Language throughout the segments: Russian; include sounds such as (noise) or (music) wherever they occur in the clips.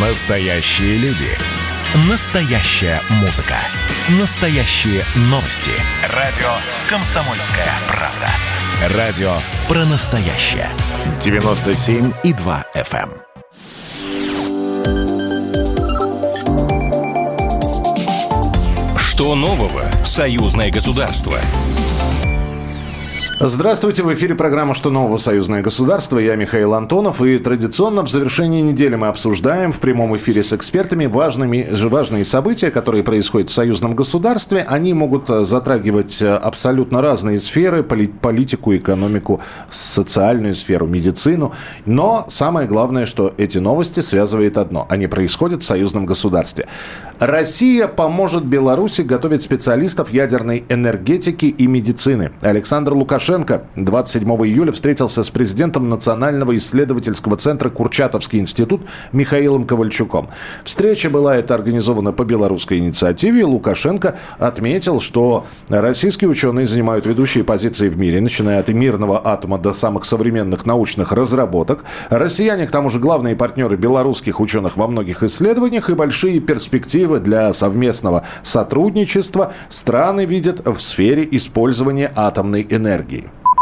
Настоящие люди. Настоящая музыка. Настоящие новости. Радио «Комсомольская правда». Радио про настоящее. 97,2 FM. эм. Что нового в союзное государство? Здравствуйте, в эфире программа «Что нового? Союзное государство». Я Михаил Антонов. И традиционно в завершении недели мы обсуждаем в прямом эфире с экспертами важными, важные события, которые происходят в союзном государстве. Они могут затрагивать абсолютно разные сферы, политику, экономику, социальную сферу, медицину. Но самое главное, что эти новости связывает одно. Они происходят в союзном государстве. Россия поможет Беларуси готовить специалистов ядерной энергетики и медицины. Александр Лукашенко Лукашенко 27 июля встретился с президентом Национального исследовательского центра Курчатовский институт Михаилом Ковальчуком. Встреча была это организована по белорусской инициативе. Лукашенко отметил, что российские ученые занимают ведущие позиции в мире, начиная от мирного атома до самых современных научных разработок. Россияне, к тому же, главные партнеры белорусских ученых во многих исследованиях и большие перспективы для совместного сотрудничества страны видят в сфере использования атомной энергии.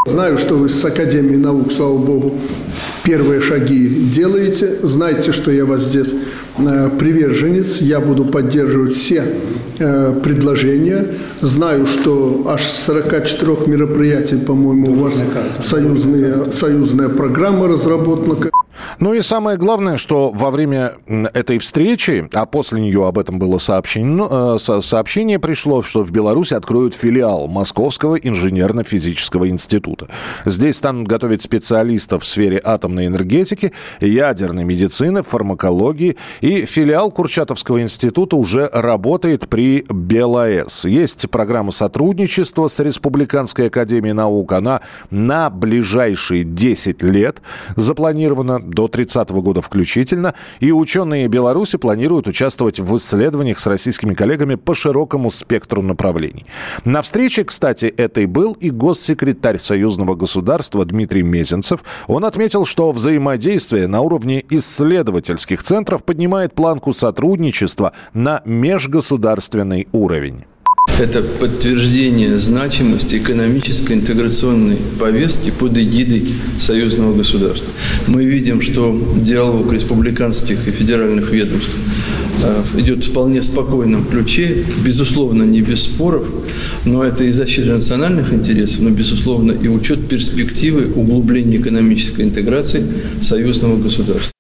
Знаю, что вы с Академией наук, слава богу, первые шаги делаете. Знайте, что я вас здесь э, приверженец. Я буду поддерживать все э, предложения. Знаю, что аж 44 мероприятий, по-моему, у вас союзные, союзная программа разработана. Ну и самое главное, что во время этой встречи, а после нее об этом было сообщено, э, сообщение пришло, что в Беларуси откроют филиал Московского инженерно-физического института. Здесь станут готовить специалистов в сфере атомной энергетики, ядерной медицины, фармакологии. И филиал Курчатовского института уже работает при БелАЭС. Есть программа сотрудничества с Республиканской академией наук. Она на ближайшие 10 лет запланирована до 30 года включительно, и ученые Беларуси планируют участвовать в исследованиях с российскими коллегами по широкому спектру направлений. На встрече, кстати, этой был и госсекретарь союзного государства Дмитрий Мезенцев. Он отметил, что взаимодействие на уровне исследовательских центров поднимает планку сотрудничества на межгосударственный уровень. Это подтверждение значимости экономической интеграционной повестки под эгидой союзного государства. Мы видим, что диалог республиканских и федеральных ведомств э, идет в вполне спокойном ключе, безусловно, не без споров, но это и защита национальных интересов, но, безусловно, и учет перспективы углубления экономической интеграции союзного государства.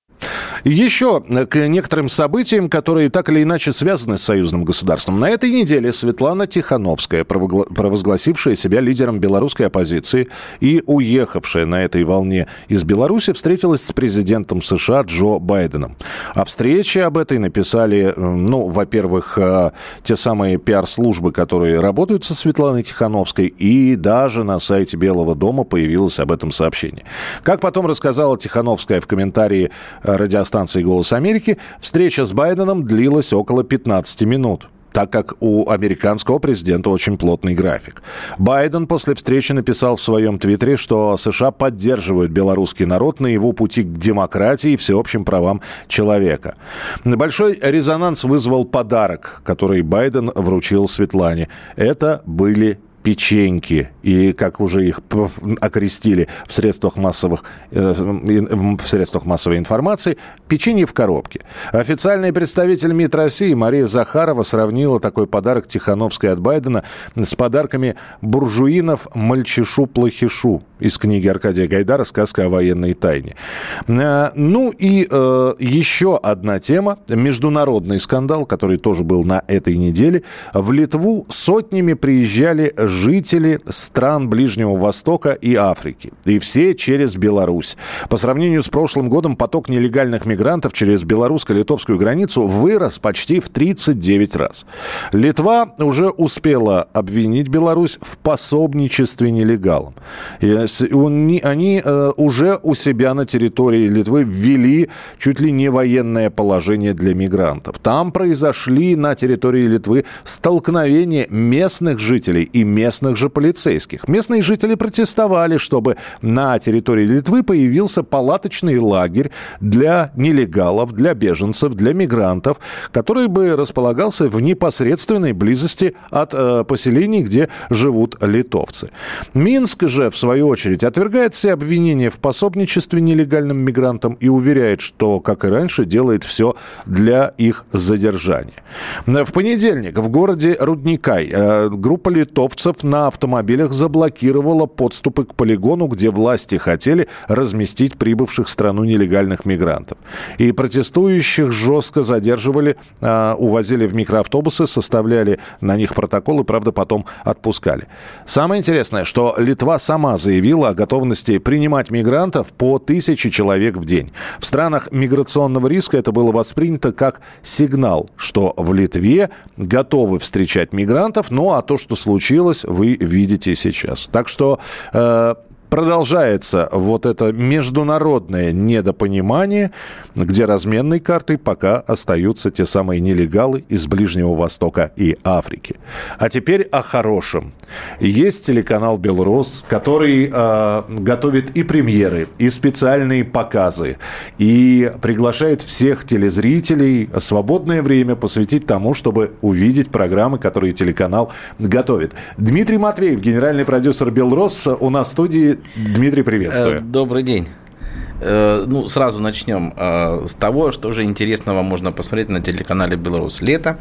Еще э, к некоторым событиям, которые так или иначе связаны с союзным государством. На этой неделе Светлана Тихановская, провозгласившая себя лидером белорусской оппозиции и уехавшая на этой волне из Беларуси, встретилась с президентом США Джо Байденом. О встрече об этой написали, э, ну, во-первых, э, те самые пиар-службы, которые работают со Светланой Тихановской, и даже на сайте Белого дома появилось об этом сообщение. Как потом рассказала Тихановская в комментарии радиостанции радиостанции «Голос Америки», встреча с Байденом длилась около 15 минут так как у американского президента очень плотный график. Байден после встречи написал в своем твиттере, что США поддерживают белорусский народ на его пути к демократии и всеобщим правам человека. Большой резонанс вызвал подарок, который Байден вручил Светлане. Это были печеньки, и как уже их окрестили в средствах, массовых, э, в средствах массовой информации, печенье в коробке. Официальный представитель МИД России Мария Захарова сравнила такой подарок Тихановской от Байдена с подарками буржуинов мальчишу-плохишу из книги Аркадия Гайдара «Сказка о военной тайне». Э, ну и э, еще одна тема. Международный скандал, который тоже был на этой неделе. В Литву сотнями приезжали жители стран Ближнего Востока и Африки. И все через Беларусь. По сравнению с прошлым годом поток нелегальных мигрантов через белорусско-литовскую границу вырос почти в 39 раз. Литва уже успела обвинить Беларусь в пособничестве нелегалам. Они э, уже у себя на территории Литвы ввели чуть ли не военное положение для мигрантов. Там произошли на территории Литвы столкновения местных жителей и местных же полицейских. Местные жители протестовали, чтобы на территории Литвы появился палаточный лагерь для нелегалов, для беженцев, для мигрантов, который бы располагался в непосредственной близости от э, поселений, где живут литовцы. Минск же, в свою очередь, отвергает все обвинения в пособничестве нелегальным мигрантам и уверяет, что, как и раньше, делает все для их задержания. В понедельник в городе Рудникай э, группа литовцев на автомобилях заблокировала подступы к полигону, где власти хотели разместить прибывших в страну нелегальных мигрантов. И протестующих жестко задерживали, э, увозили в микроавтобусы, составляли на них протоколы, правда, потом отпускали. Самое интересное, что Литва сама заявила о готовности принимать мигрантов по тысяче человек в день. В странах миграционного риска это было воспринято как сигнал, что в Литве готовы встречать мигрантов, ну а то, что случилось, вы видите сейчас. Так что э, продолжается вот это международное недопонимание, где разменной картой пока остаются те самые нелегалы из Ближнего Востока и Африки. А теперь о хорошем. Есть телеканал «Белрос», который э, готовит и премьеры, и специальные показы, и приглашает всех телезрителей свободное время посвятить тому, чтобы увидеть программы, которые телеканал готовит. Дмитрий Матвеев, генеральный продюсер «Белрос», у нас в студии. Дмитрий, приветствую. Э, добрый день. Э, ну, сразу начнем э, с того, что же интересного можно посмотреть на телеканале «Беларусь лето».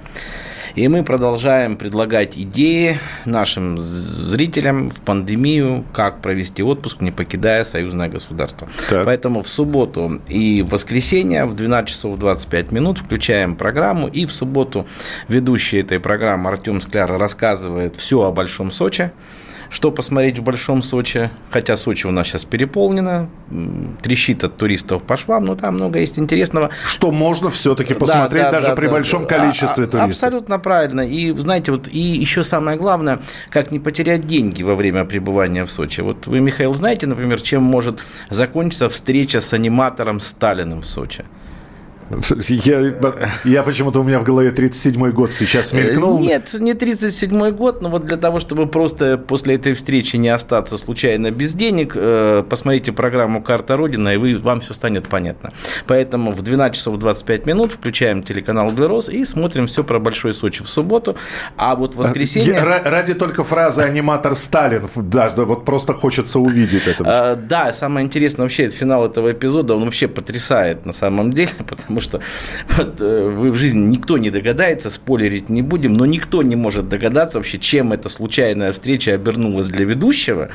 И мы продолжаем предлагать идеи нашим зрителям в пандемию, как провести отпуск, не покидая союзное государство. Так. Поэтому в субботу и в воскресенье в 12 часов 25 минут включаем программу. И в субботу ведущий этой программы Артем Скляр рассказывает все о Большом Сочи что посмотреть в Большом Сочи, хотя Сочи у нас сейчас переполнено, трещит от туристов по швам, но там много есть интересного. Что можно все-таки посмотреть да, да, даже да, при да, большом да, количестве а, туристов. Абсолютно правильно. И знаете, вот и еще самое главное, как не потерять деньги во время пребывания в Сочи. Вот вы, Михаил, знаете, например, чем может закончиться встреча с аниматором Сталиным в Сочи? Я, я почему-то у меня в голове 37-й год сейчас мелькнул. Нет, не 37-й год, но вот для того, чтобы просто после этой встречи не остаться случайно без денег, э, посмотрите программу «Карта Родина», и вы, вам все станет понятно. Поэтому в 12 часов 25 минут включаем телеканал «Белрос» и смотрим все про Большой Сочи в субботу, а вот в воскресенье... Ради только фразы «аниматор Сталин», да, вот просто хочется увидеть это. А, да, самое интересное вообще, финал этого эпизода, он вообще потрясает на самом деле, (laughs) потому потому что вот, э, вы в жизни никто не догадается, спойлерить не будем, но никто не может догадаться вообще, чем эта случайная встреча обернулась для ведущего,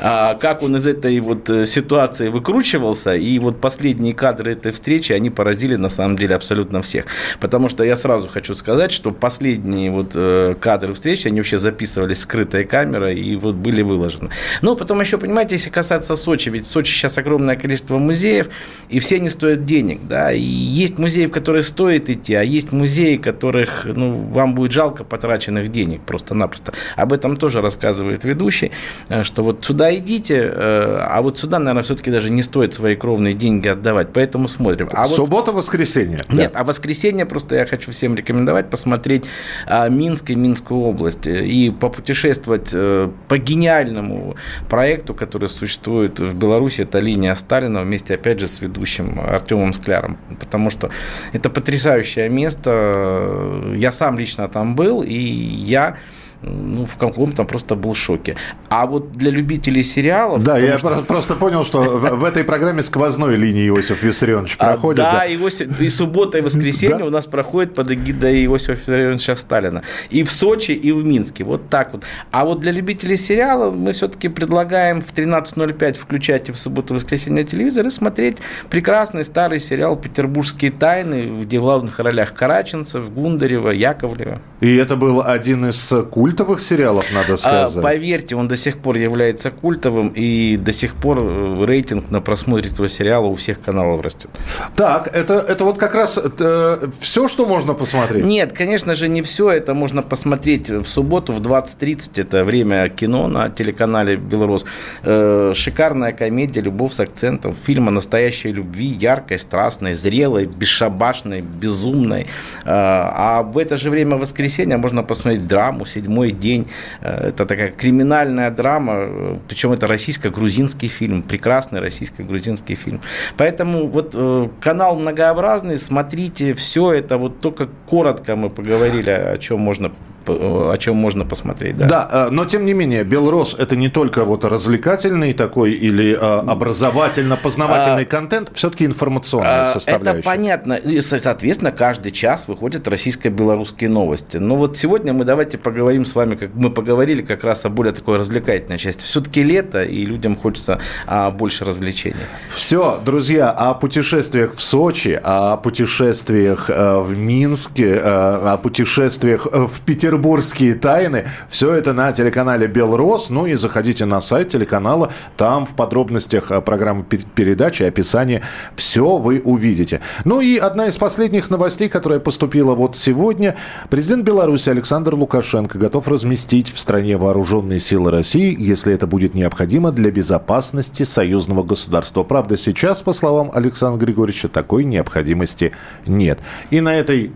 а как он из этой вот э, ситуации выкручивался, и вот последние кадры этой встречи, они поразили на самом деле абсолютно всех, потому что я сразу хочу сказать, что последние вот э, кадры встречи, они вообще записывались скрытой камерой и вот были выложены. Ну, потом еще, понимаете, если касаться Сочи, ведь в Сочи сейчас огромное количество музеев, и все они стоят денег, да, и есть музеи, в которые стоит идти, а есть музеи, которых ну, вам будет жалко потраченных денег просто-напросто. Об этом тоже рассказывает ведущий, э, что вот сюда идите, э, а вот сюда, наверное, все-таки даже не стоит свои кровные деньги отдавать, поэтому смотрим. А Суббота, вот... воскресенье. Нет, да. а воскресенье просто я хочу всем рекомендовать посмотреть а, Минск и Минскую область э, и попутешествовать по гениальному проекту, который существует в Беларуси, это линия Сталина вместе, опять же, с ведущим Артемом Скляром, потому что это потрясающее место. Я сам лично там был, и я ну, в каком-то просто был шоке. А вот для любителей сериалов... Да, я что... просто понял, что в, этой программе сквозной линии Иосиф Виссарионович (laughs) а, проходит. Да. Иосиф, и суббота, и воскресенье у нас проходит под эгидой Иосифа Виссарионовича Сталина. И в Сочи, и в Минске. Вот так вот. А вот для любителей сериала мы все-таки предлагаем в 13.05 включать в субботу, воскресенье телевизор и смотреть прекрасный старый сериал «Петербургские тайны», где в главных ролях Караченцев, Гундарева, Яковлева. И это был один из культ культовых сериалов, надо а, сказать. А, поверьте, он до сих пор является культовым, и до сих пор э, рейтинг на просмотр этого сериала у всех каналов растет. Так, это, это вот как раз это, все, что можно посмотреть? Нет, конечно же, не все. Это можно посмотреть в субботу в 20.30. Это время кино на телеканале «Белрос». Э, шикарная комедия «Любовь с акцентом». Фильм о настоящей любви, яркой, страстной, зрелой, бесшабашной, безумной. Э, а в это же время воскресенья можно посмотреть драму «Седьмой седьмой день. Э, это такая криминальная драма, причем это российско-грузинский фильм, прекрасный российско-грузинский фильм. Поэтому вот канал многообразный, смотрите все это, вот только коротко мы поговорили, о чем можно о чем можно посмотреть. Да, да э, но тем не менее, Белрос это не только вот развлекательный такой или э, образовательно-познавательный а, контент, все-таки информационная а, составляющая. Это понятно. И, соответственно, каждый час выходят российско-белорусские новости. Но вот сегодня мы давайте поговорим с вами, как мы поговорили как раз о более такой развлекательной части. Все-таки лето, и людям хочется а, больше развлечений. Все, друзья, о путешествиях в Сочи, о путешествиях э, в Минске, о путешествиях в Петербурге, петербургские тайны. Все это на телеканале Белрос. Ну и заходите на сайт телеканала. Там в подробностях э, программы передачи, описания все вы увидите. Ну и одна из последних новостей, которая поступила вот сегодня. Президент Беларуси Александр Лукашенко готов разместить в стране вооруженные силы России, если это будет необходимо для безопасности союзного государства. Правда, сейчас, по словам Александра Григорьевича, такой необходимости нет. И на этой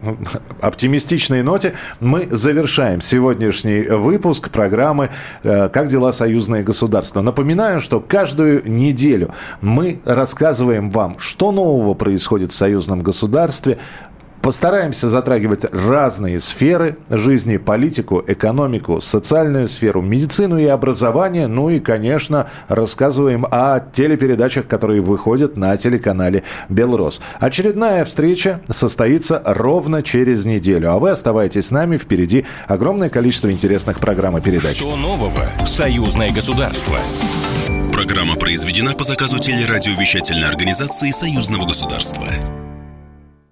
оптимистичной ноте мы завершаем завершаем сегодняшний выпуск программы э, «Как дела союзные государства». Напоминаю, что каждую неделю мы рассказываем вам, что нового происходит в союзном государстве, Постараемся затрагивать разные сферы жизни, политику, экономику, социальную сферу, медицину и образование. Ну и, конечно, рассказываем о телепередачах, которые выходят на телеканале «Белрос». Очередная встреча состоится ровно через неделю. А вы оставайтесь с нами. Впереди огромное количество интересных программ и передач. Что нового в «Союзное государство»? Программа произведена по заказу телерадиовещательной организации Союзного государства.